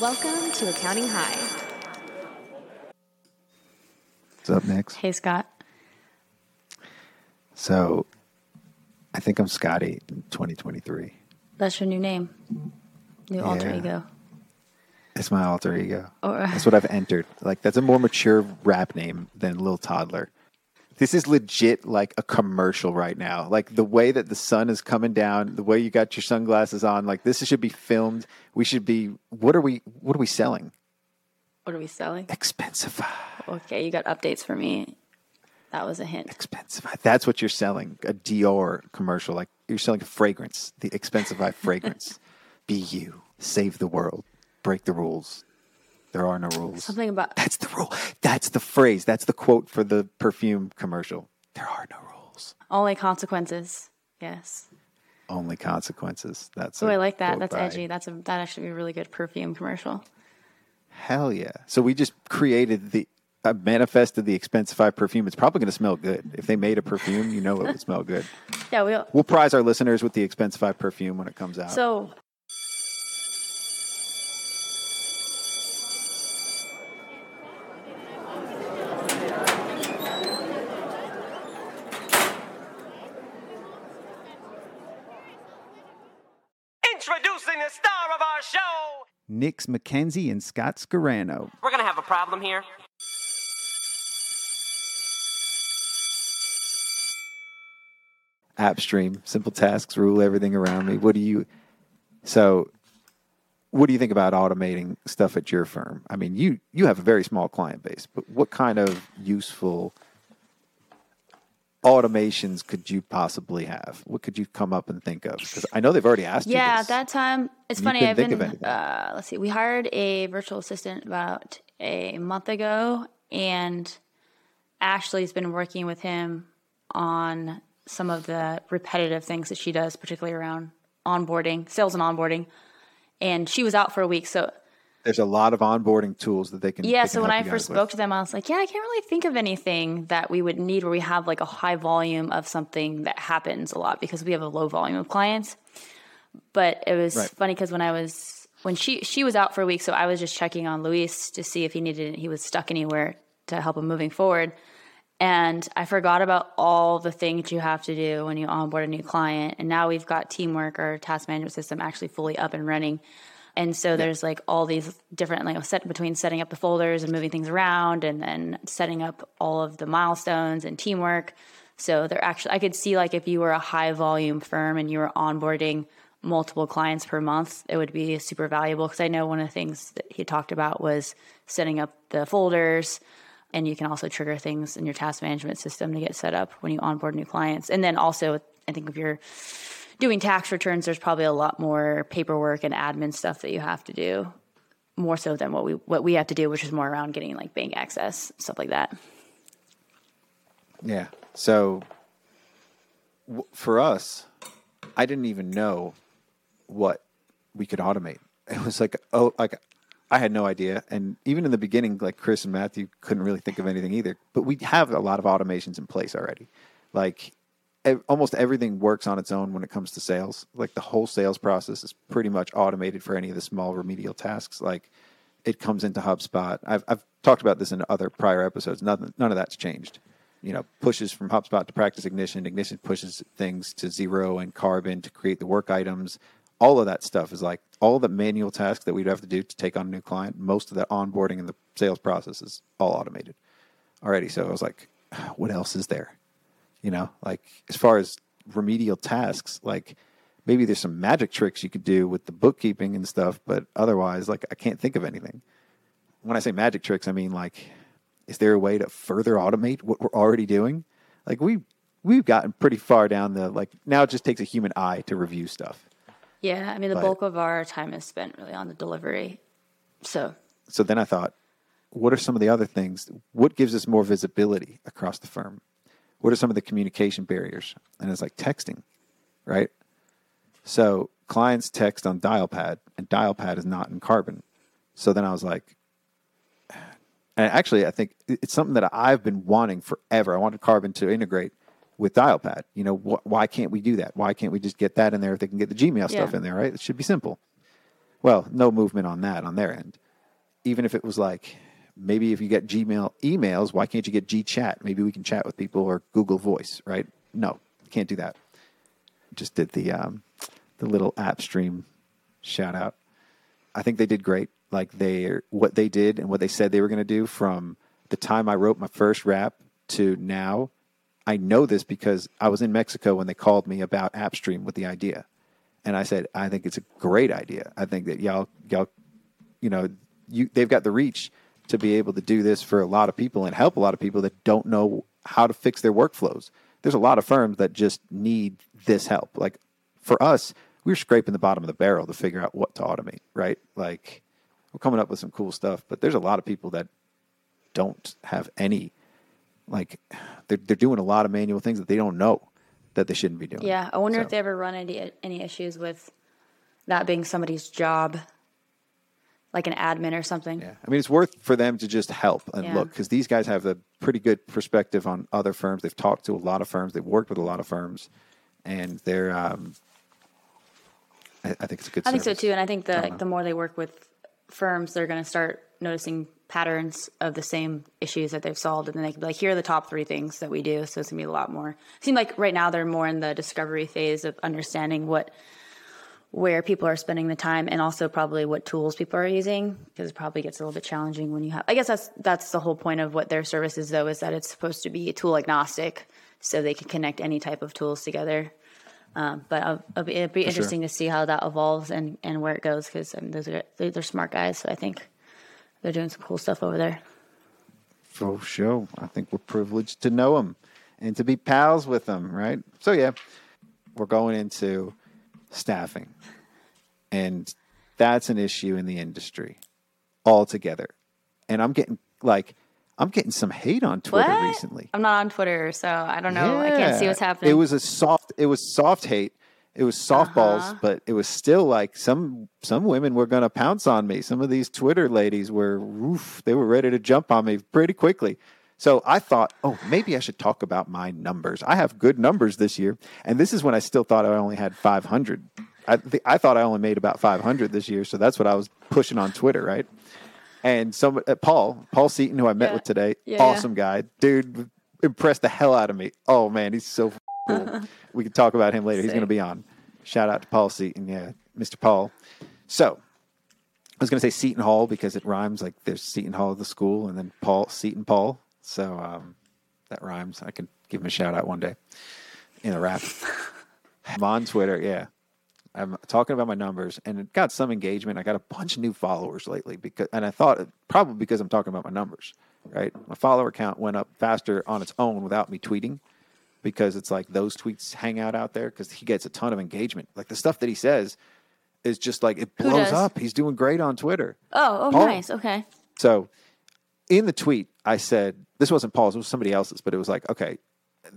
Welcome to Accounting High. What's up next? Hey, Scott. So, I think I'm Scotty in 2023. That's your new name. New alter ego. It's my alter ego. Or- That's what I've entered. Like that's a more mature rap name than Lil Toddler. This is legit like a commercial right now. Like the way that the sun is coming down, the way you got your sunglasses on, like this should be filmed. We should be what are we what are we selling? What are we selling? Expensive. Okay, you got updates for me. That was a hint. Expensive. That's what you're selling. A Dior commercial. Like you're selling a fragrance, the expensive fragrance. Be you. Save the world. Break the rules. There are no rules. Something about That's the rule. That's the phrase. That's the quote for the perfume commercial. There are no rules. only consequences. Yes. Only consequences. That's. Oh, I like that. That's by- edgy. That's a that actually be a really good perfume commercial. Hell yeah! So we just created the. Uh, manifested the Expensify perfume. It's probably going to smell good. If they made a perfume, you know it would smell good. Yeah, we. We'll prize our listeners with the Expensify perfume when it comes out. So Introducing the star of our show. Niks Mackenzie and Scott Scarano. We're gonna have a problem here. AppStream, simple tasks rule everything around me. What do you? So, what do you think about automating stuff at your firm? I mean, you you have a very small client base, but what kind of useful automations could you possibly have? What could you come up and think of? Because I know they've already asked you. yeah, that time it's funny. I've been. Uh, let's see. We hired a virtual assistant about a month ago, and Ashley's been working with him on some of the repetitive things that she does, particularly around onboarding, sales and onboarding. And she was out for a week, so There's a lot of onboarding tools that they can. Yeah, they so when I first guys with. spoke to them, I was like, yeah, I can't really think of anything that we would need where we have like a high volume of something that happens a lot because we have a low volume of clients. But it was Right. funny because when I was when she she was out for a week, so I was just checking on Luis to see if he needed he was stuck anywhere to help him moving forward. And I forgot about all the things you have to do when you onboard a new client. And now we've got Teamwork, our task management system actually fully up and running. And so there's like all these different like set between setting up the folders and moving things around and then setting up all of the milestones and Teamwork. So they're actually I could see like if you were a high volume firm and you were onboarding multiple clients per month, it would be super valuable because I know one of the things that he talked about was setting up the folders and you can also trigger things in your task management system to get set up when you onboard new clients. And then also I think if you're doing tax returns, there's probably a lot more paperwork and admin stuff that you have to do, more so than what we what we have to do, which is more around getting like bank access, stuff like that. Yeah. So w- for us, I didn't even know what we could automate. It was like, oh, like I had no idea. And even in the beginning, like Chris and Matthew couldn't really think of anything either. But we have a lot of automations in place already. Like almost everything works on its own when it comes to sales. Like the whole sales process is pretty much automated for any of the small remedial tasks. Like it comes into HubSpot. I've, I've talked about this in other prior episodes. None, none of that's changed. You know, pushes from HubSpot to Practice Ignition. Ignition pushes things to Xero and Karbon to create the work items. All of that stuff is like all the manual tasks that we'd have to do to take on a new client. Most of the onboarding and the sales process is all automated already. So I was like, what else is there? You know, like as far as remedial tasks, like maybe there's some magic tricks you could do with the bookkeeping and stuff, but otherwise, like I can't think of anything. When I say magic tricks, I mean like, is there a way to further automate what we're already doing? Like we we've gotten pretty far down the like now it just takes a human eye to review stuff. Yeah, I mean the But- bulk of our time is spent really on the delivery. So So then I thought, what are some of the other things? What gives us more visibility across the firm? What are some of the communication barriers? And it's like texting, right? So clients text on Dialpad, and Dialpad is not in Karbon. So then I was like, and actually, I think it's something that I've been wanting forever. I wanted Karbon to integrate with Dialpad. You know, wh- why can't we do that? Why can't we just get that in there if they can get the Gmail stuff in there, right? It should be simple. Well, no movement on that on their end. Even if it was like maybe if you get Gmail emails, why can't you get G chat? Maybe we can chat with people or Google Voice, right? No, can't do that. Just did the um, the little AppStream shout out. I think they did great. Like they what they did and what they said they were going to do from the time I wrote my first rap to now. I know this because I was in Mexico when they called me about AppStream with the idea, and I said I think it's a great idea. I think that y'all y'all, you know, you they've got the reach to be able to do this for a lot of people and help a lot of people that don't know how to fix their workflows. There's a lot of firms that just need this help. Like for us, we we're scraping the bottom of the barrel to figure out what to automate, right? Like we're coming up with some cool stuff, but there's a lot of people that don't have any like they're they're doing a lot of manual things that they don't know that they shouldn't be doing. Yeah, I wonder So- if they ever run any any issues with that being somebody's job, like an admin or something. Yeah, I mean, it's worth for them to just help and Yeah. look because these guys have a pretty good perspective on other firms. They've talked to a lot of firms. They've worked with a lot of firms, and they're. Um, I, I think it's a good. I think so too, and I think the Don't like, the more they work with firms, they're going to start noticing patterns of the same issues that they've solved, and then they can be like, "Here are the top three things that we do." So it's gonna be a lot more. It seems like right now they're more in the discovery phase of understanding what where people are spending the time, and also probably what tools people are using, because it probably gets a little bit challenging when you have. I guess that's that's the whole point of what their service is, though, is that it's supposed to be tool agnostic, so they can connect any type of tools together. Um, but it'll be, it'll be sure. interesting to see how that evolves and, and where it goes because I mean, those are they're, they're smart guys. So I think they're doing some cool stuff over there. For sure. I think we're privileged to know them and to be pals with them, right? So, yeah, we're going into staffing. And that's an issue in the industry altogether. And I'm getting like, I'm getting some hate on Twitter What? recently. I'm not on Twitter, so I don't know. I can't see what's happening. It was a soft, it was soft hate. It was softballs, Uh-huh. but it was still like some some women were going to pounce on me. Some of these Twitter ladies were, oof, they were ready to jump on me pretty quickly. So I thought, oh, maybe I should talk about my numbers. I have good numbers this year, and this is when I still thought I only had 500. I, th- I thought I only made about 500 this year, so that's what I was pushing on Twitter, right? And some uh, Paul, Paul Seaton, who I met Yeah. with today, Yeah, awesome guy, dude, impressed the hell out of me. Oh man, he's so cool. we can talk about him later. He's going to be on. Shout out to Paul Seaton, yeah, Mr. Paul. So I was going to say Seton Hall because it rhymes. Like there's Seton Hall of the school, and then Paul Seton Paul. So um, that rhymes. I could give him a shout out one day in a rap. I'm on Twitter, yeah. I'm talking about my numbers, and it got some engagement. I got a bunch of new followers lately because, and I thought probably because I'm talking about my numbers, right? My follower count went up faster on its own without me tweeting, because it's like those tweets hang out out there because he gets a ton of engagement. Like the stuff that he says is just like it blows up. He's doing great on Twitter. oh, oh, Paul. nice. Okay. So in the tweet, I said, this wasn't Paul's, it was somebody else's, but it was like, okay,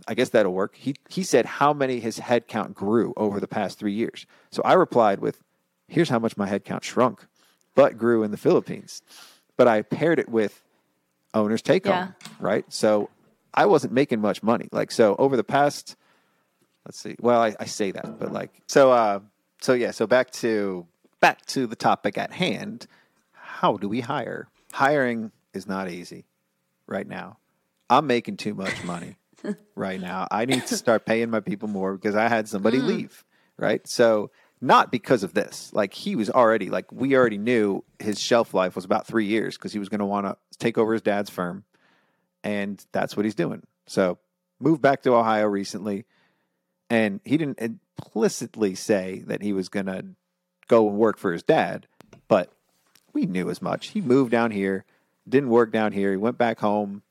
I guess that'll work. He, he said how many his head count grew over the past three years. So I replied with, here's how much my head count shrunk, but grew in the Philippines. But I paired it with owner's take home, right? So I wasn't making much money. Like, so over the past, let's see, well, I, I say that, but like, so, uh, so yeah, so back to, back to the topic at hand. How do we hire? Hiring is not easy right now. I'm making too much money right now. I need to start paying my people more because I had somebody mm. leave, right? So not because of this. Like he was already like we already knew his shelf life was about 3 years because he was going to want to take over his dad's firm and that's what he's doing. So moved back to Ohio recently and he didn't implicitly say that he was going to go and work for his dad, but we knew as much. He moved down here, didn't work down here. He went back home,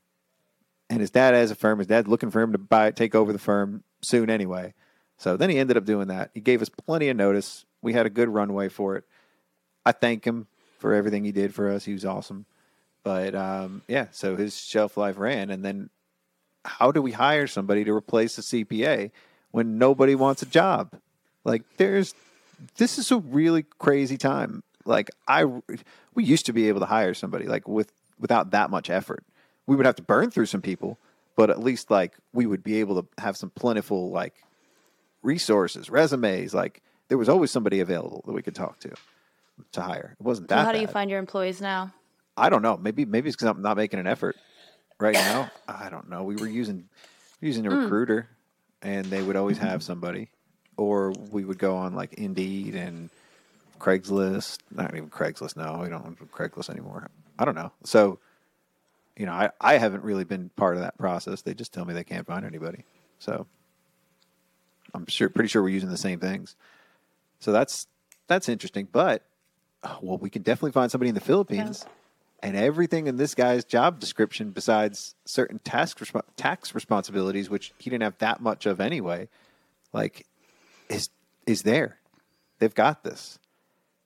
and his dad has a firm. His dad's looking for him to buy, take over the firm soon anyway. So then he ended up doing that. He gave us plenty of notice. We had a good runway for it. I thank him for everything he did for us. He was awesome. But um, yeah, so his shelf life ran, and then how do we hire somebody to replace a CPA when nobody wants a job? Like there's this is a really crazy time. Like I we used to be able to hire somebody like with without that much effort. We would have to burn through some people, but at least like we would be able to have some plentiful like resources, resumes, like there was always somebody available that we could talk to. to hire. It wasn't So that. how do you find your employees now? I don't know. Maybe maybe it's because I'm not making an effort right now. I don't know. We were using using a mm. recruiter, and they would always have somebody, or we would go on like Indeed and Craigslist. Not even Craigslist. No, we don't have Craigslist anymore. I don't know. So, you know, I I haven't really been part of that process. They just tell me they can't find anybody. So, I'm sure pretty sure we're using the same things. So that's that's interesting. But uh, well, we can definitely find somebody in the Philippines, and everything in this guy's job description, besides certain task respo- tax responsibilities, which he didn't have that much of anyway, like is is there. They've got this.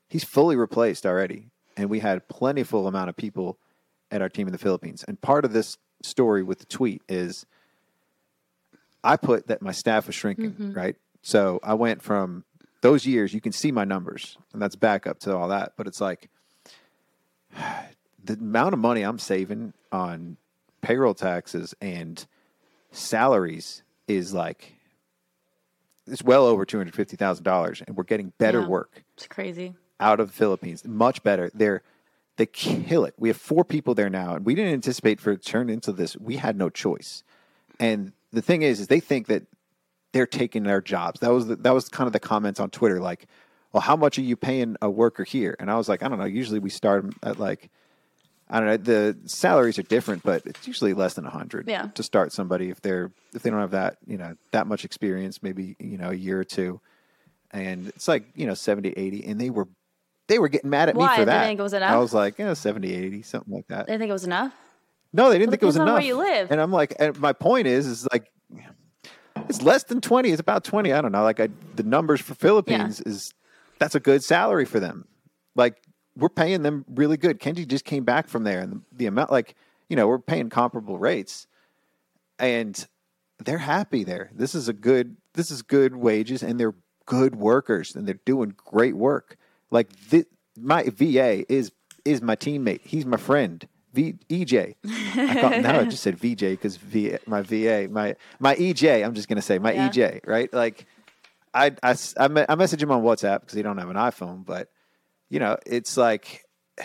He's fully replaced already, and we had plentiful amount of people at our team in the Philippines. And part of this story with the tweet is I put that my staff was shrinking, mm-hmm. right? So I went from those years, you can see my numbers, and that's back up to all that. But it's like the amount of money I'm saving on payroll taxes and salaries is like it's well over two hundred fifty thousand dollars, and we're getting better Yeah. work It's crazy. Out of the Philippines. Much better. They're they kill it. We have four people there now, and we didn't anticipate for it to turn into this. We had no choice. And the thing is, is they think that they're taking their jobs. That was the, that was kind of the comments on Twitter, like, "Well, how much are you paying a worker here?" And I was like, I don't know. Usually we start at like, I don't know. The salaries are different, but it's usually less than a hundred Yeah. to start somebody if they're if they don't have that you know that much experience, maybe you know a year or two and it's like you know 70 80 and they were they were getting mad at Why? me for that didn't think it was enough? i was like yeah 70 80 something like that They think it was enough. no they didn't think it was enough where you live. and i'm like and my point is is like it's less than 20 it's about 20 i don't know like I, the numbers for philippines is that's a good salary for them like we're paying them really good kenji just came back from there and the, the amount like you know we're paying comparable rates and they're happy there. This is a good this is good wages and they're good workers and they're doing great work. Like thi- my VA is is my teammate. He's my friend. V, EJ. I call, now I just said VJ because v, my VA, my my EJ. I'm just gonna say my Yeah. EJ, right? Like I I I message him on WhatsApp because he don't have an iPhone, but you know it's like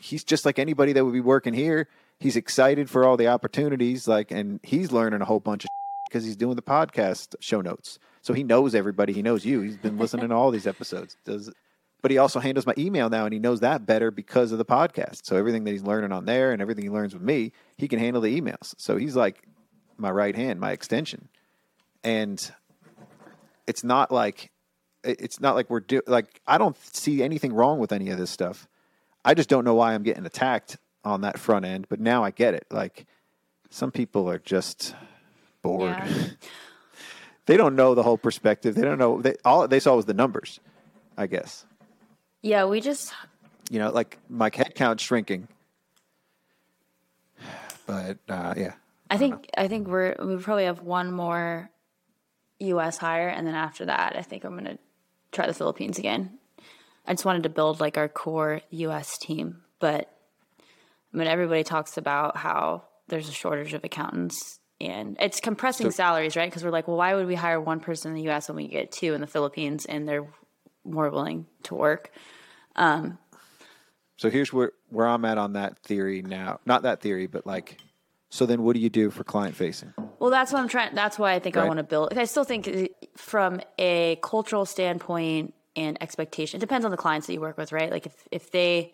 he's just like anybody that would be working here. He's excited for all the opportunities, like, and he's learning a whole bunch of because he's doing the podcast show notes. So he knows everybody. He knows you. He's been listening to all these episodes. Does, but he also handles my email now, and he knows that better because of the podcast. So everything that he's learning on there and everything he learns with me, he can handle the emails. So he's like my right hand, my extension, and it's not like it's not like we're do like I don't see anything wrong with any of this stuff. I just don't know why I'm getting attacked on that front end, but now I get it. Like some people are just bored. Yeah. they don't know the whole perspective. They don't know they all they saw was the numbers, I guess. Yeah, we just You know, like my head count shrinking. But uh, yeah. I think I think we're we probably have one more U.S. hire, and then after that, I think I'm gonna try the Philippines again. I just wanted to build like our core U.S. team, but I mean, everybody talks about how there's a shortage of accountants, and it's compressing salaries, right? Because we're like, well, why would we hire one person in the U.S. when we get two in the Philippines, and they're more willing to work? Um, So here's where where I'm at on that theory now. Not that theory, but like so then what do you do for client facing? Well, that's what I'm trying. That's why I think I want to build. I still think from a cultural standpoint and expectation, it depends on the clients that you work with, right? Like if if they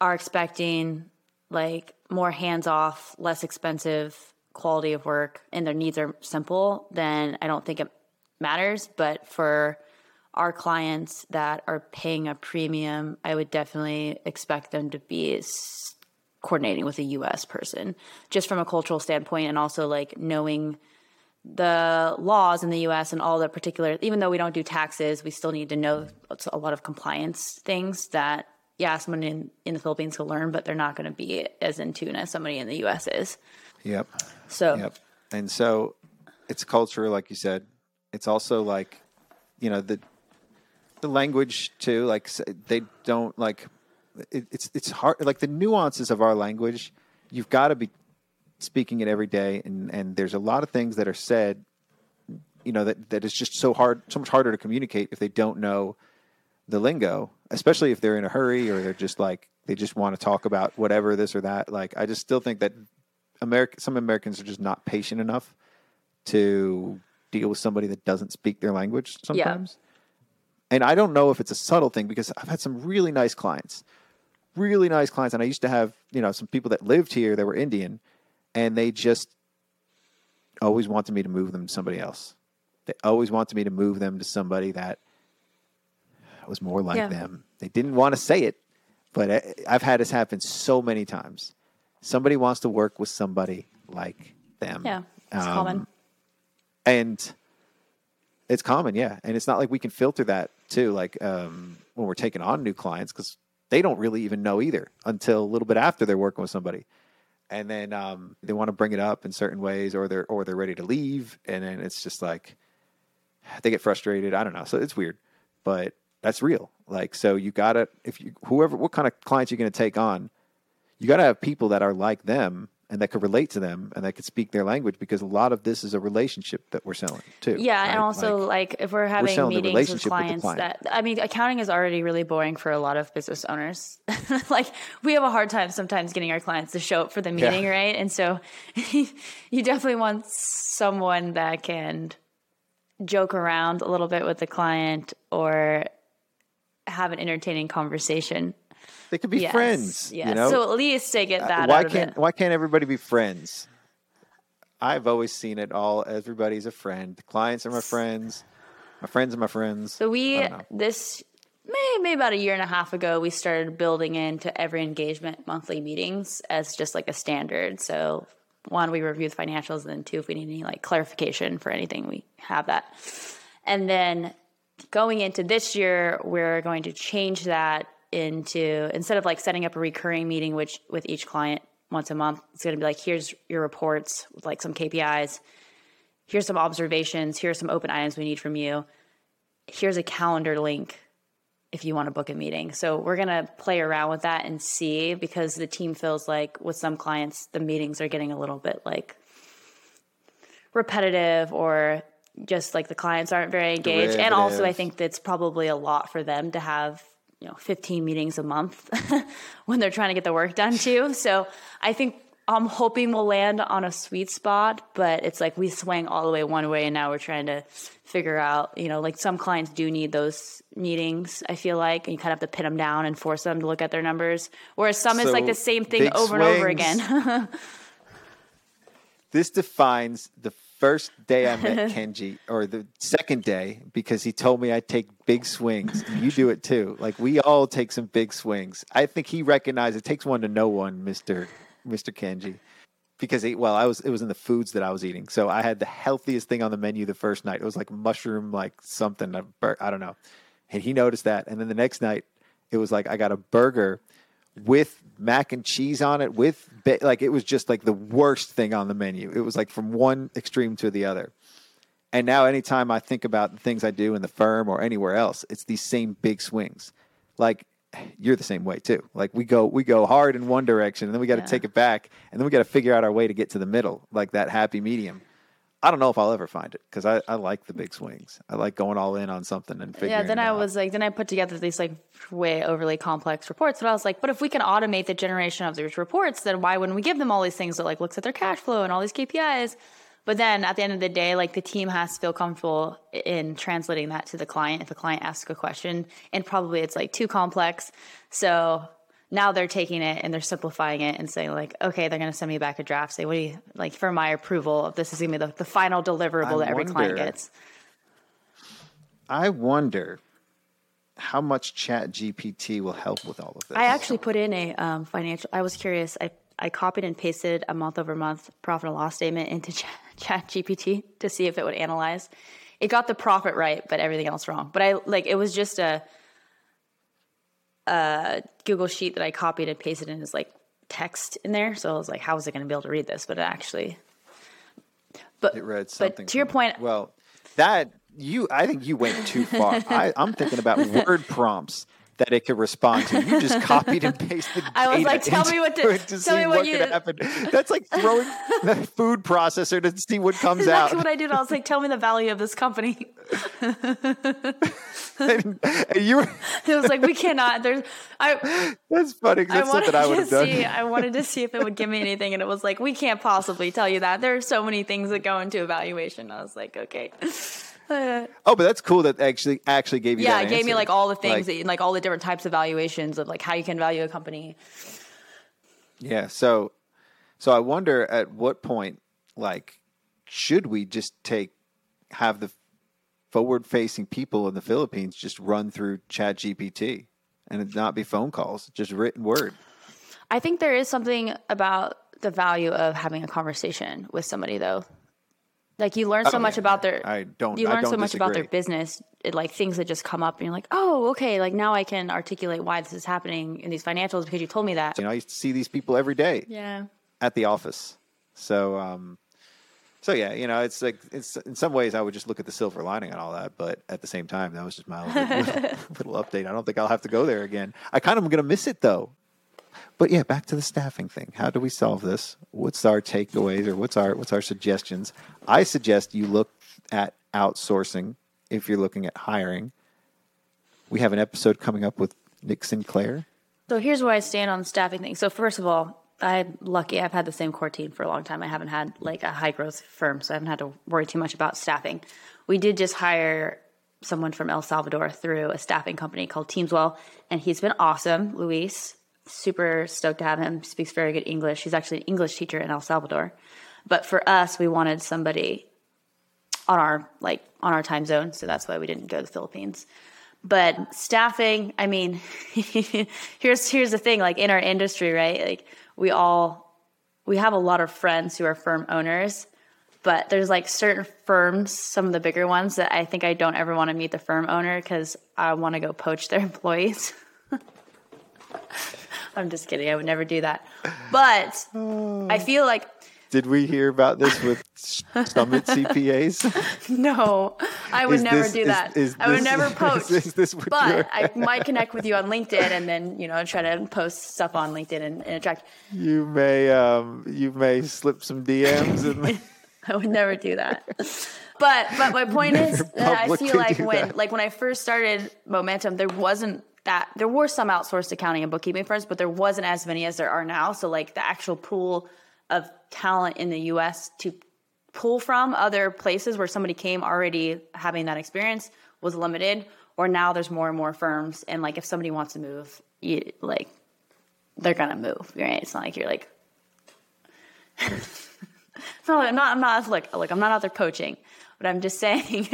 are expecting like more hands off, less expensive quality of work, and their needs are simple, then I don't think it matters. But for our clients that are paying a premium, I would definitely expect them to be coordinating with a US person just from a cultural standpoint and also like knowing the laws in the US and all the particular even though we don't do taxes we still need to know a lot of compliance things that yeah someone in, in the Philippines will learn but they're not going to be as in tune as somebody in the US is Yep. so Yep. And so it's culture, like you said. It's also like, you know, the the language too. Like they don't like it, it's it's hard. Like the nuances of our language, you've got to be speaking it every day, and and there's a lot of things that are said, you know, that that is just so hard, so much harder to communicate if they don't know the lingo, especially if they're in a hurry or they're just like they just want to talk about whatever this or that. Like I just still think that America, some Americans are just not patient enough to deal with somebody that doesn't speak their language sometimes. And I don't know if it's a subtle thing because I've had some really nice clients, really nice clients, and I used to have you know some people that lived here that were Indian, and they just always wanted me to move them to somebody else. They always wanted me to move them to somebody that was more like Yeah. them. They didn't want to say it, but I- I've had this happen so many times. Somebody wants to work with somebody like them. Yeah, it's Um, common. and it's common yeah and it's not like we can filter that too like um, when we're taking on new clients because they don't really even know either until a little bit after they're working with somebody. And then um, they want to bring it up in certain ways or they're or they're ready to leave and then it's just like they get frustrated. I don't know. So it's weird but that's real. Like so you gotta if you whoever what kind of clients you're going to take on you got to have people that are like them and that could relate to them and that could speak their language because a lot of this is a relationship that we're selling too. Yeah, and also Like, like, if we're having the meetings with relationship with clients client. that I mean, accounting is already really boring for a lot of business owners. like we have a hard time sometimes getting our clients to show up for the Yeah. meeting, right? And so you definitely want someone that can joke around a little bit with the client or have an entertaining conversation. They could be Yes, friends. Yes. You know, So at least they get Uh, that why out can't it. why can't everybody be friends? I've always seen it all. Everybody's a friend. The clients are my friends. My friends are my friends. So we I don't know. this maybe about a year and a half ago we started building into every engagement monthly meetings as just like a standard. So one, we review the financials, and then two, if we need any like clarification for anything, we have that. And then going into this year, we're going to change that into instead of like setting up a recurring meeting which with each client once a month, it's going to be like here's your reports with like some KPIs. Here's some observations. Here's some open items we need from you here's a calendar link if you want to book a meeting. So we're going to play around with that and see because the team feels like with some clients, the meetings are getting a little bit like repetitive or just like the clients aren't very engaged. And also, I think that's probably a lot for them to have, you know, 15 meetings a month when they're trying to get the work done too. So I think I'm hoping we'll land on a sweet spot, but it's like we swing all the way one way and now we're trying to figure out, you know, like some clients do need those meetings, I feel like, and you kind of have to pin them down and force them to look at their numbers. Whereas some is like the same thing over and over again. This defines the first day I met Kenji, or the second day, because he told me I take big swings. You do it too. Like we all take some big swings. I think he recognized it takes one to know one, Mister Mister Kenji, because he, well, I was it was in the foods that I was eating, so I had the healthiest thing on the menu the first night. It was like mushroom, like something. I don't know, and he noticed that, and then the next night it was like I got a burger with mac and cheese on it with ba- like it was just like the worst thing on the menu. It was like from one extreme to the other. And now anytime i think about the things i do in the firm or anywhere else it's these same big swings. Like you're the same way too. Like we go we go hard in one direction and then we got to Yeah. take it back and then we got to figure out our way to get to the middle like that happy medium i don't know if i'll ever find it because I, I like the big swings i like going all in on something and figuring yeah, then I out. was like, then I put together these like way overly complex reports. But I was like, but if we can automate the generation of these reports, then why wouldn't we give them all these things that like looks at their cash flow and all these KPIs? But then at the end of the day, like the team has to feel comfortable in translating that to the client if the client asks a question. And probably it's like too complex. So now they're taking it and they're simplifying it and saying like, okay, they're going to send me back a draft. Say, what do you like for my approval? Of this is going to be the, the final deliverable I that every client gets. I wonder how much Chat GPT will help with all of this. I actually put in a um, financial. I was curious. I I copied and pasted a month over month profit and loss statement into Chat, Chat GPT to see if it would analyze. It got the profit right, but everything else wrong. But I like it was just a, a Google sheet that I copied and pasted in as like text in there. So I was like, how was it going to be able to read this? But it actually, but it read but something. to your point, well, that you, I think you went too far. I, I'm thinking about word prompts. That it could respond to. You just copied and pasted. I was like, tell me what to- it tell see me what what you- could happen. That's like throwing the food processor to see what comes That's out. what I did. I was like, tell me the value of this company. and, and you were, It was like, we cannot. There's, I, that's funny. 'cause I That's wanted something I would to have done. see. I wanted to see if it would give me anything, and it was like, we can't possibly tell you that. There are so many things that go into evaluation. I was like, okay. Oh, but that's cool that actually actually gave you yeah, that it gave me like all the things, Like, that, like all the different types of valuations of like how you can value a company. Yeah. So, so I wonder at what point, like, should we just take have the forward-facing people in the Philippines just run through Chat GPT and it not be phone calls, just written word? I think there is something about the value of having a conversation with somebody, though. Like you learn so much about their. I don't- You learn so much about their business, it, like things that just come up, and you're like, oh, okay, like now I can articulate why this is happening in these financials because you told me that. You know, I used to see these people every day Yeah. at the office. So, um, so yeah, you know, it's like it's in some ways I would just look at the silver lining on all that, but at the same time, that was just my little, little update. I don't think I'll have to go there again. I kind of am going to miss it though. But yeah, back to the staffing thing. How do we solve this? What's our takeaways or what's our what's our suggestions? I suggest you look at outsourcing if you're looking at hiring. We have an episode coming up with Nick Sinclair. So here's where I stand on the staffing thing. So first of all, I'm lucky. I've had the same core team for a long time. I haven't had like a high growth firm, so I haven't had to worry too much about staffing. We did just hire someone from El Salvador through a staffing company called Teamswell, and he's been awesome. Luis, super stoked to have him. Speaks very good English. He's actually an English teacher in El Salvador. But for us, we wanted somebody on our like on our time zone, so that's why we didn't go to the Philippines. But staffing, I mean, here's here's the thing, like in our industry, right? Like we all we have a lot of friends who are firm owners, but there's like certain firms, some of the bigger ones that I think I don't ever want to meet the firm owner because I want to go poach their employees. I'm just kidding. I would never do that. But I feel like Did we hear about this with Summit CPAs? No, I would Is never this- do is- I would this- never is- post. is but I might connect with you on LinkedIn and then you know try to post stuff on LinkedIn and, and attract. you may um, you may slip some DMs and I would never do that. But but my point is that I feel like when that. like when I first started Momentum, there wasn't that there were some outsourced accounting and bookkeeping firms, but there wasn't as many as there are now. So like the actual pool of talent in the US to pull from other places where somebody came already having that experience was limited or now there's more and more firms and like if somebody wants to move you like they're gonna move right it's not like you're like no i'm not i'm not look look i'm not out there poaching but i'm just saying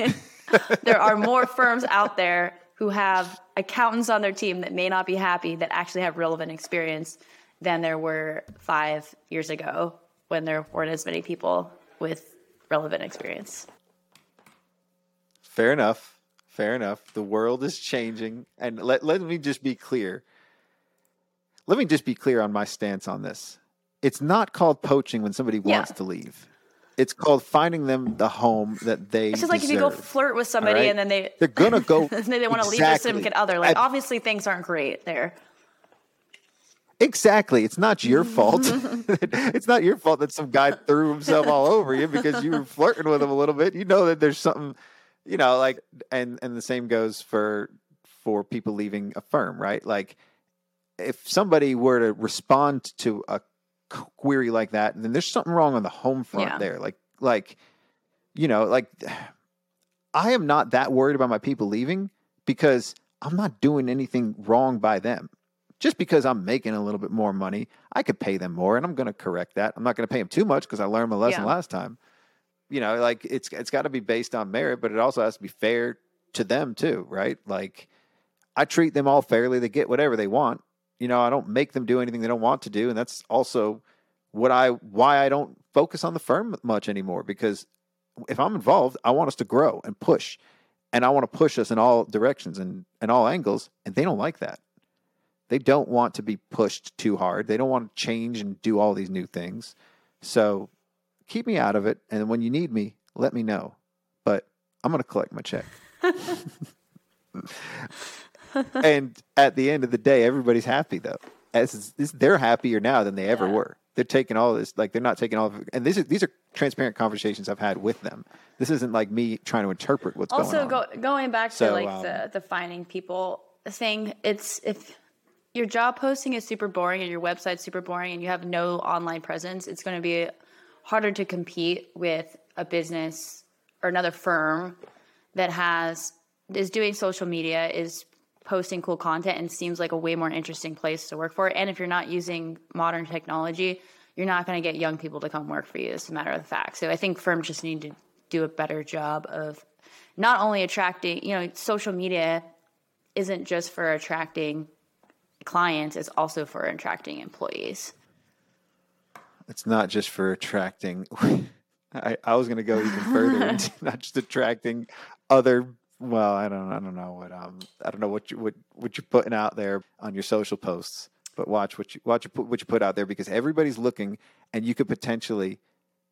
there are more firms out there who have accountants on their team that may not be happy that actually have relevant experience than there were five years ago when there weren't as many people with relevant experience. Fair enough. Fair enough. The world is changing. And let, let me just be clear. Let me just be clear on my stance on this. It's not called poaching when somebody Yeah. wants to leave. It's called finding them the home that they It's just like if you go flirt with somebody right? and then they They're gonna go and they want to leave their Exactly. significant other. Like At- obviously things aren't great there. Exactly. It's not your fault. it's not your fault that some guy threw himself all over you because you were flirting with him a little bit. You know that there's something, you know, like and and the same goes for for people leaving a firm, right? Like if somebody were to respond to a query like that, then there's something wrong on the home front Yeah. there. Like like you know, like I am not that worried about my people leaving because I'm not doing anything wrong by them just because I'm making a little bit more money, I could pay them more, and I'm going to correct that. I'm not going to pay them too much because I learned my lesson Yeah. last time. You know, like it's it's got to be based on merit, but it also has to be fair to them too, right? Like I treat them all fairly; they get whatever they want. You know, I don't make them do anything they don't want to do, and that's also what I why I don't focus on the firm much anymore because if I'm involved, I want us to grow and push, and I want to push us in all directions and and all angles, and they don't like that. They don't want to be pushed too hard. They don't want to change and do all these new things. So keep me out of it. And when you need me, let me know. But I'm going to collect my check. and at the end of the day, everybody's happy though. As they're happier now than they ever Yeah. were. They're taking all this, like they're not taking all of it. And this is, these are transparent conversations I've had with them. This isn't like me trying to interpret what's also going on. go, going back So, to like um, the the finding people thing it's if your job posting is super boring and your website's super boring and you have no online presence it's going to be harder to compete with a business or another firm that has is doing social media is posting cool content and seems like a way more interesting place to work for and if you're not using modern technology you're not going to get young people to come work for you It's a matter of fact so i think firms just need to do a better job of not only attracting you know social media isn't just for attracting clients it's also for attracting employees it's not just for attracting. I, I was going to go even further into not just attracting other. Well, I don't, I don't know what um, I don't know what you what what you're putting out there on your social posts, but watch what you watch what you put out there because everybody's looking, and you could potentially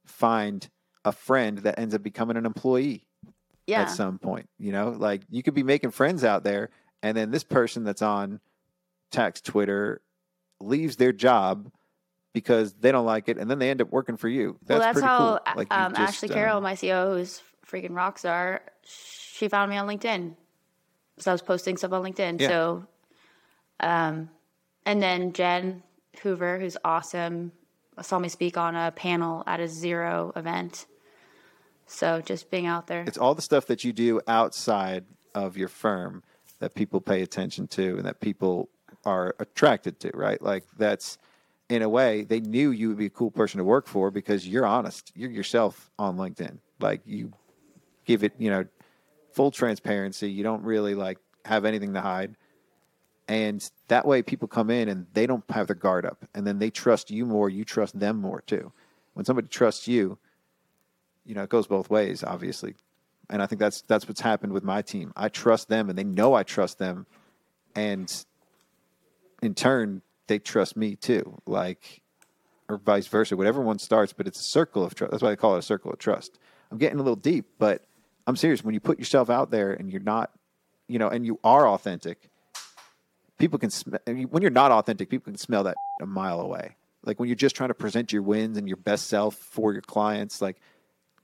find a friend that ends up becoming an employee yeah at some point. You know, like you could be making friends out there, and then this person that's on text Twitter leaves their job because they don't like it, and then they end up working for you. That's well that's pretty how cool. Like um, just, ashley um, carroll my ceo who's freaking rock star she found me on linkedin so i was posting stuff on linkedin Yeah. so um and then jen hoover who's awesome saw me speak on a panel at a Xero event so just being out there It's all the stuff that you do outside of your firm that people pay attention to and that people are attracted to, right? Like that's in a way they knew you would be a cool person to work for because you're honest. You're yourself on LinkedIn. Like you give it, you know, full transparency. You don't really like have anything to hide. And that way people come in and they don't have their guard up. And then they trust you more, you trust them more too. When somebody trusts you, you know, it goes both ways, obviously. And I think that's that's what's happened with my team. I trust them and they know I trust them. And in turn, they trust me too. Like or vice versa. Whatever one starts, but it's a circle of trust. That's why they call it a circle of trust. I'm getting a little deep, but I'm serious. When you put yourself out there and you're not, you know, and you are authentic, people can sm- when you're not authentic, people can smell that a mile away. Like when you're just trying to present your wins and your best self for your clients, like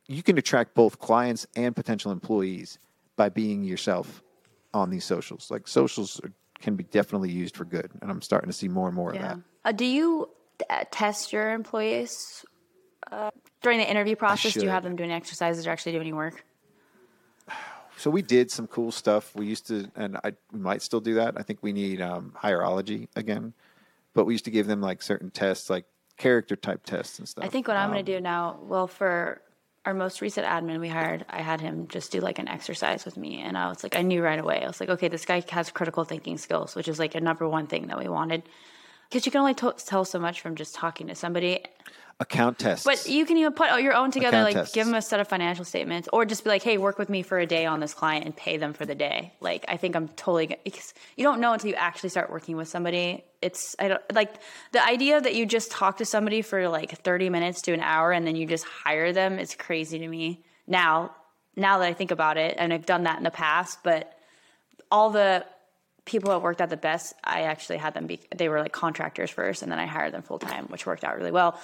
you can attract both clients and potential employees by being yourself on these socials. Like socials are, can be definitely used for good, and I'm starting to see more and more Yeah. of that. Uh, do you uh, test your employees uh, during the interview process? Do you have them doing exercises or actually do any work? So we did some cool stuff. We used to, and I we might still do that. I think we need um, Hireology again, but we used to give them like certain tests, like character type tests and stuff. I think what I'm Um, going to do now, well, for our most recent admin we hired, I had him just do like an exercise with me. And I was like, I knew right away. I was like, okay, this guy has critical thinking skills, which is like a number one thing that we wanted. Because you can only to- tell so much from just talking to somebody. Account tests. But you can even put your own together, Account like tests. give them a set of financial statements, or just be like, "Hey, work with me for a day on this client and pay them for the day." Like, I think I'm totally because you don't know until you actually start working with somebody. It's I don't like the idea that you just talk to somebody for like 30 minutes to an hour and then you just hire them is crazy to me now. Now that I think about it, and I've done that in the past, but all the people that worked at the best, I actually had them be, they were like contractors first, and then I hired them full time, which worked out really well.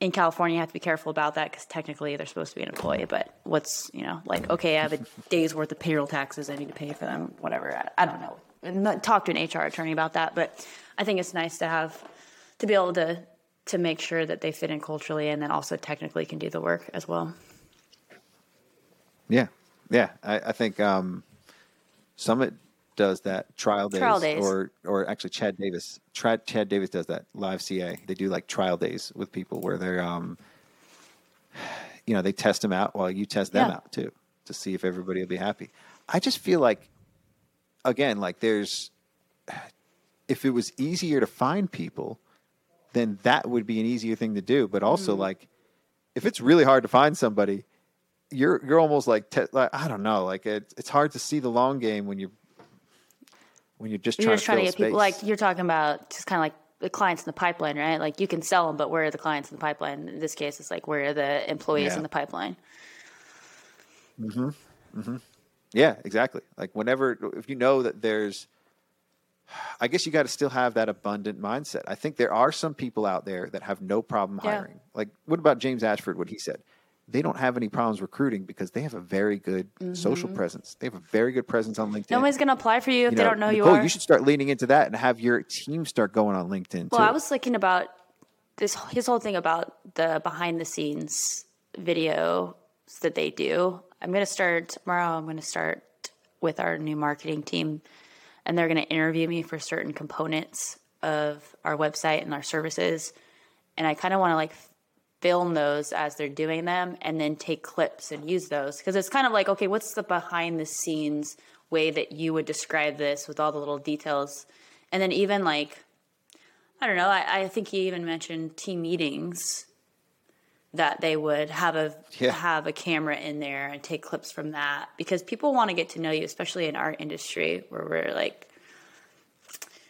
In California, you have to be careful about that because technically they're supposed to be an employee. But what's, you know, like, okay, I have a day's worth of payroll taxes I need to pay for them, whatever. I, I don't know. Not- Talk to an HR attorney about that. But I think it's nice to have, to be able to, to make sure that they fit in culturally and then also technically can do the work as well. yeah, yeah. I, I think um, Summit does that trial days, Trial days. or or actually Chad Davis. Chad, Chad Davis does that LiveCA. They do like trial days with people where they're um, you know, they test them out while you test them Yeah. out too to see if everybody will be happy. I just feel like, again, like there's, if it was easier to find people, then that would be an easier thing to do. But also, Mm-hmm. like, if it's really hard to find somebody, you're you're almost like, te- like I don't know, like it, it's hard to see the long game when you're when you're just You're trying just to trying to get people, like, you're talking about just kind of like the clients in the pipeline, right? Like, you can sell them, but where are the clients in the pipeline? In this case, it's like, where are the employees Yeah. in the pipeline? Hmm. Hmm. Yeah, exactly. Like whenever, if you know that there's I guess you got to still have that abundant mindset. I think there are some people out there that have no problem Yeah. hiring. Like, what about James Ashford? What he said, they don't have any problems recruiting because they have a very good social mm-hmm. presence. They have a very good presence on LinkedIn. Nobody's going to apply for you if You they don't know you Nikole, are. you should start leaning into that and have your team start going on LinkedIn. Well, too. I was thinking about this his whole thing about the behind the scenes videos that they do. I'm going to start tomorrow. I'm going to start with our new marketing team, and they're going to interview me for certain components of our website and our services. And I kind of want to like film those as they're doing them, and then take clips and use those because it's kind of like, okay, what's the behind the scenes way that you would describe this with all the little details, and then even like I don't know. I, I think he even mentioned team meetings that they would have a Yeah. have a camera in there and take clips from that because people want to get to know you, especially in our industry where we're like,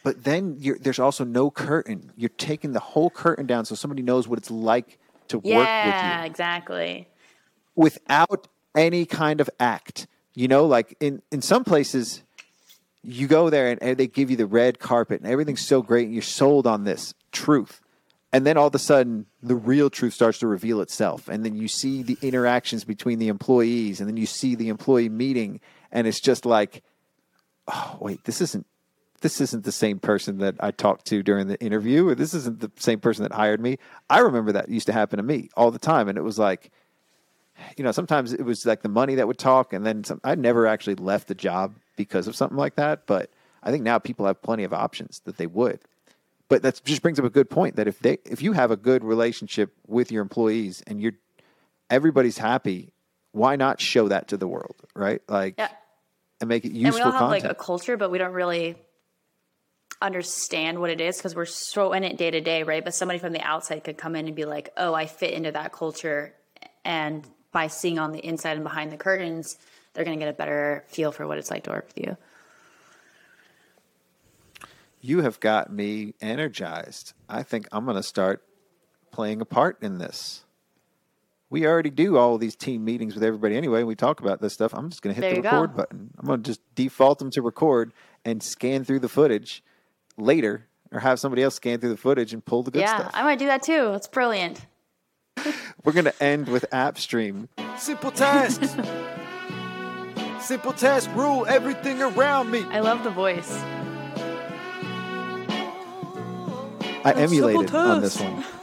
But then you're, there's also no curtain. You're taking the whole curtain down so somebody knows what it's like to work with yeah, you exactly. without any kind of act. You know, like in, in some places, you go there and, and they give you the red carpet and everything's so great and you're sold on this truth. And then all of a sudden, the real truth starts to reveal itself. And then you see the interactions between the employees and then you see the employee meeting. And it's just like, oh, wait, this isn't. This isn't the same person that I talked to during the interview, or this isn't the same person that hired me. I remember that used to happen to me all the time, and it was like, you know, sometimes it was like the money that would talk, and then some, I never actually left the job because of something like that. But I think now people have plenty of options that they would. But that just brings up a good point that if they if you have a good relationship with your employees and you're everybody's happy, why not show that to the world, right? Like Yeah. and make it useful. And we all have content. like a culture, but we don't really understand what it is because we're so in it day to day, right? But somebody from the outside could come in and be like, "Oh, I fit into that culture," and by seeing on the inside and behind the curtains, they're going to get a better feel for what it's like to work with you. you have got me energized. I think I'm going to start playing a part in this. We already do all these team meetings with everybody anyway. We talk about this stuff. I'm just going to hit There the you go. record button. I'm going to just default them to record and scan through the footage later, or have somebody else scan through the footage and pull the good yeah, stuff. Yeah, I might do that too. It's brilliant. We're going to end with AppStream. Simple tasks. Simple task rule everything around me. I love the voice. I emulated on this one.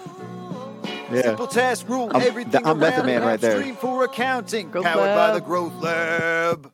Yeah. Simple task rule I'm- everything I'm Method around Man me. right there. AppStream for accounting, Growth powered by the Growth Lab.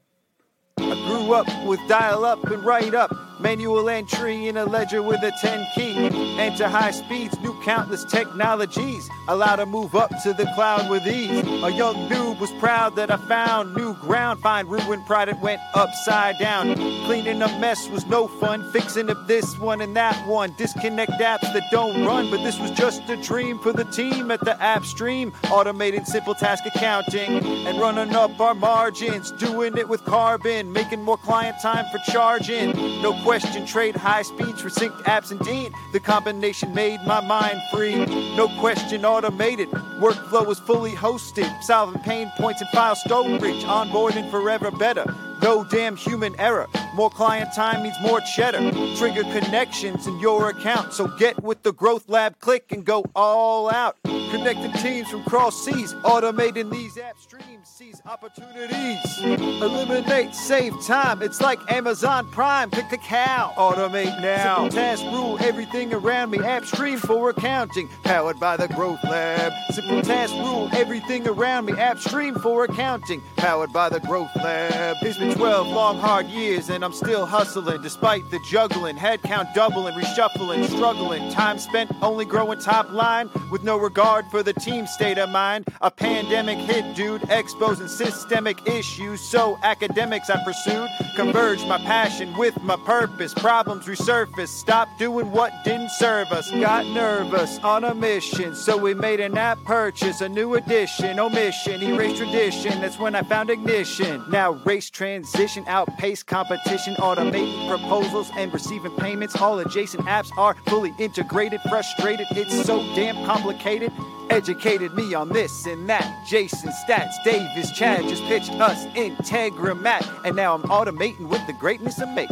I grew up with dial up and write up, manual entry in a ledger with a 10 key. Enter high speeds, new countless technologies, allow to move up to the cloud with ease. A young noob was proud that I found new ground, find ruin pride it went upside down. Cleaning a mess was no fun, fixing up this one and that one. Disconnect apps that don't run, but this was just a dream for the team at the AppStream. Automated simple task accounting and running up our margins, doing it with Karbon, making more client time for charging. No question, trade high speeds for synced apps indeed. The combination made my mind free. No question, automated. Workflow was fully hosted, solving pain points in file storage, onboarding forever better. No damn human error. More client time means more cheddar. Trigger connections in your account. So get with the Growth Lab click and go all out. Connecting teams from cross seas, automating these app streams, seize opportunities. Eliminate, save time. It's like Amazon Prime. Pick the cow. Automate now. Simple task rule everything around me. AppStream for accounting, powered by the Growth Lab. Simple task rule everything around me. AppStream for accounting, powered by the Growth Lab. It's been 12 long, hard years, and I'm still hustling despite the juggling. Headcount doubling, reshuffling, struggling. Time spent only growing top line with no regard for the team state of mind. A pandemic hit, dude, exposing systemic issues. So academics I pursued converged my passion with my purpose. Problems resurfaced. Stop doing what didn't serve us. Got nervous on a mission, so we made an app purchase, a new edition. Omission, erase tradition. That's when I found ignition. Now race transition, outpace competition, automating proposals and receiving payments. All adjacent apps are fully integrated. Frustrated, it's so damn complicated. Educated me on this and that. Jason Staats, Davis, Chad just pitched us Integromat, and now I'm automating with the greatness of make.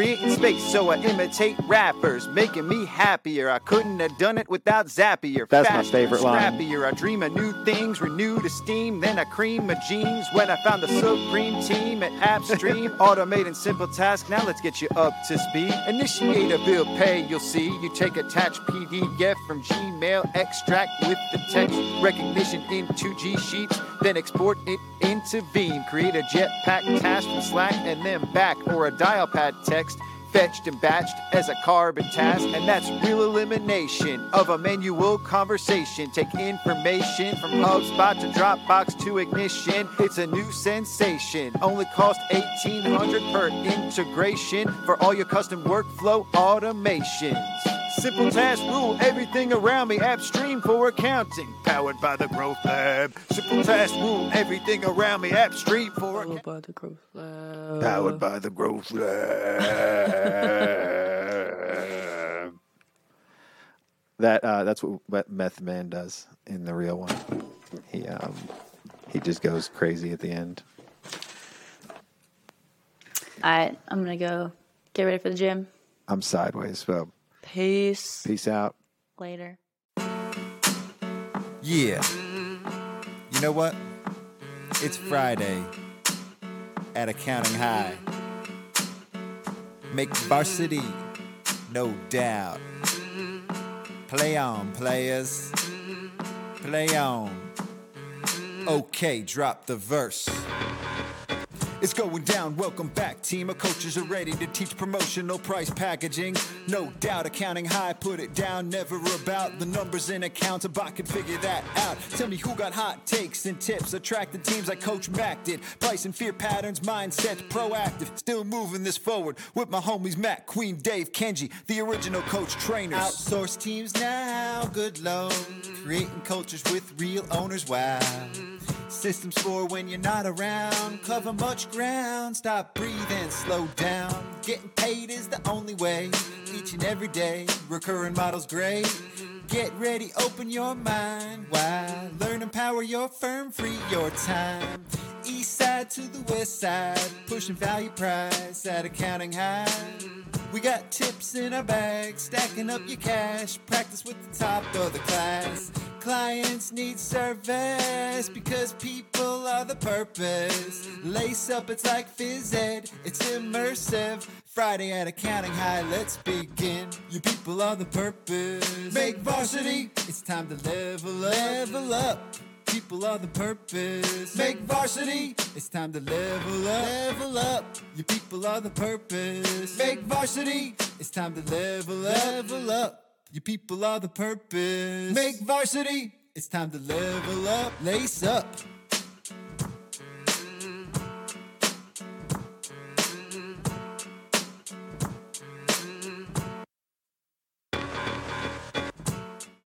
Creating space, so I imitate rappers, making me happier. I couldn't have done it without Zapier. That's my favorite line. Scrappier. I dream of new things, renewed esteem, then I cream my jeans when I found the Supreme team at AppStream. Automating simple tasks, now let's get you up to speed. Initiate a bill pay, you'll see. You take attached PDF from Gmail, extract with the text recognition into G Sheets, then export it into Veeam. Create a jetpack task from Slack and then back, or a Dialpad text fetched and batched as a Karbon task, and that's real elimination of a manual conversation. Take information from HubSpot to Dropbox to Ignition. It's a new sensation. Only cost 1800 per integration for all your custom workflow automations. Simple task rule everything around me. AppStream for accounting, powered by the Growth Lab. Simple task rule everything around me. App stream for accounting. by the growth lab. Powered by the Growth Lab. That uh, that's what, what Meth Man does in the real one. He um he just goes crazy at the end. All right, I'm gonna go get ready for the gym. I'm sideways, so Peace. peace out. Later. Yeah. You know what? It's Friday at Accounting High. Make varsity, no doubt. Play on, players. Play on. Okay, drop the verse. It's going down. Welcome back. Team of coaches are ready to teach promotional price packaging. No doubt, accounting high, put it down. Never about the numbers in accounts. A bot can figure that out. Tell me who got hot takes and tips. Attracting teams like Coach Mac did. Price and fear patterns, mindset proactive. Still moving this forward with my homies Matt, Queen, Dave, Kenji, the original coach trainers. Outsource teams now, good lord. Creating cultures with real owners, wow. Systems for when you're not around. Cover much ground. Stop breathing, slow down. Getting paid is the only way. Each and every day, recurring models great. Get ready, open your mind. Why? Learn, empower your firm, free your time. East side to the west side, pushing value price at accounting high. We got tips in our bag, stacking up your cash. Practice with the top of the class. Clients need service because people are the purpose. Lace up, it's like phys ed, it's immersive. Friday at accounting high, let's begin. You people are the purpose. Make varsity, it's time to level, up. level up. People are the purpose. Make varsity. It's time to level up. Level up. You people are the purpose. Make varsity. It's time to level up. Level up. You people are the purpose. Make varsity. It's time to level up. Lace up.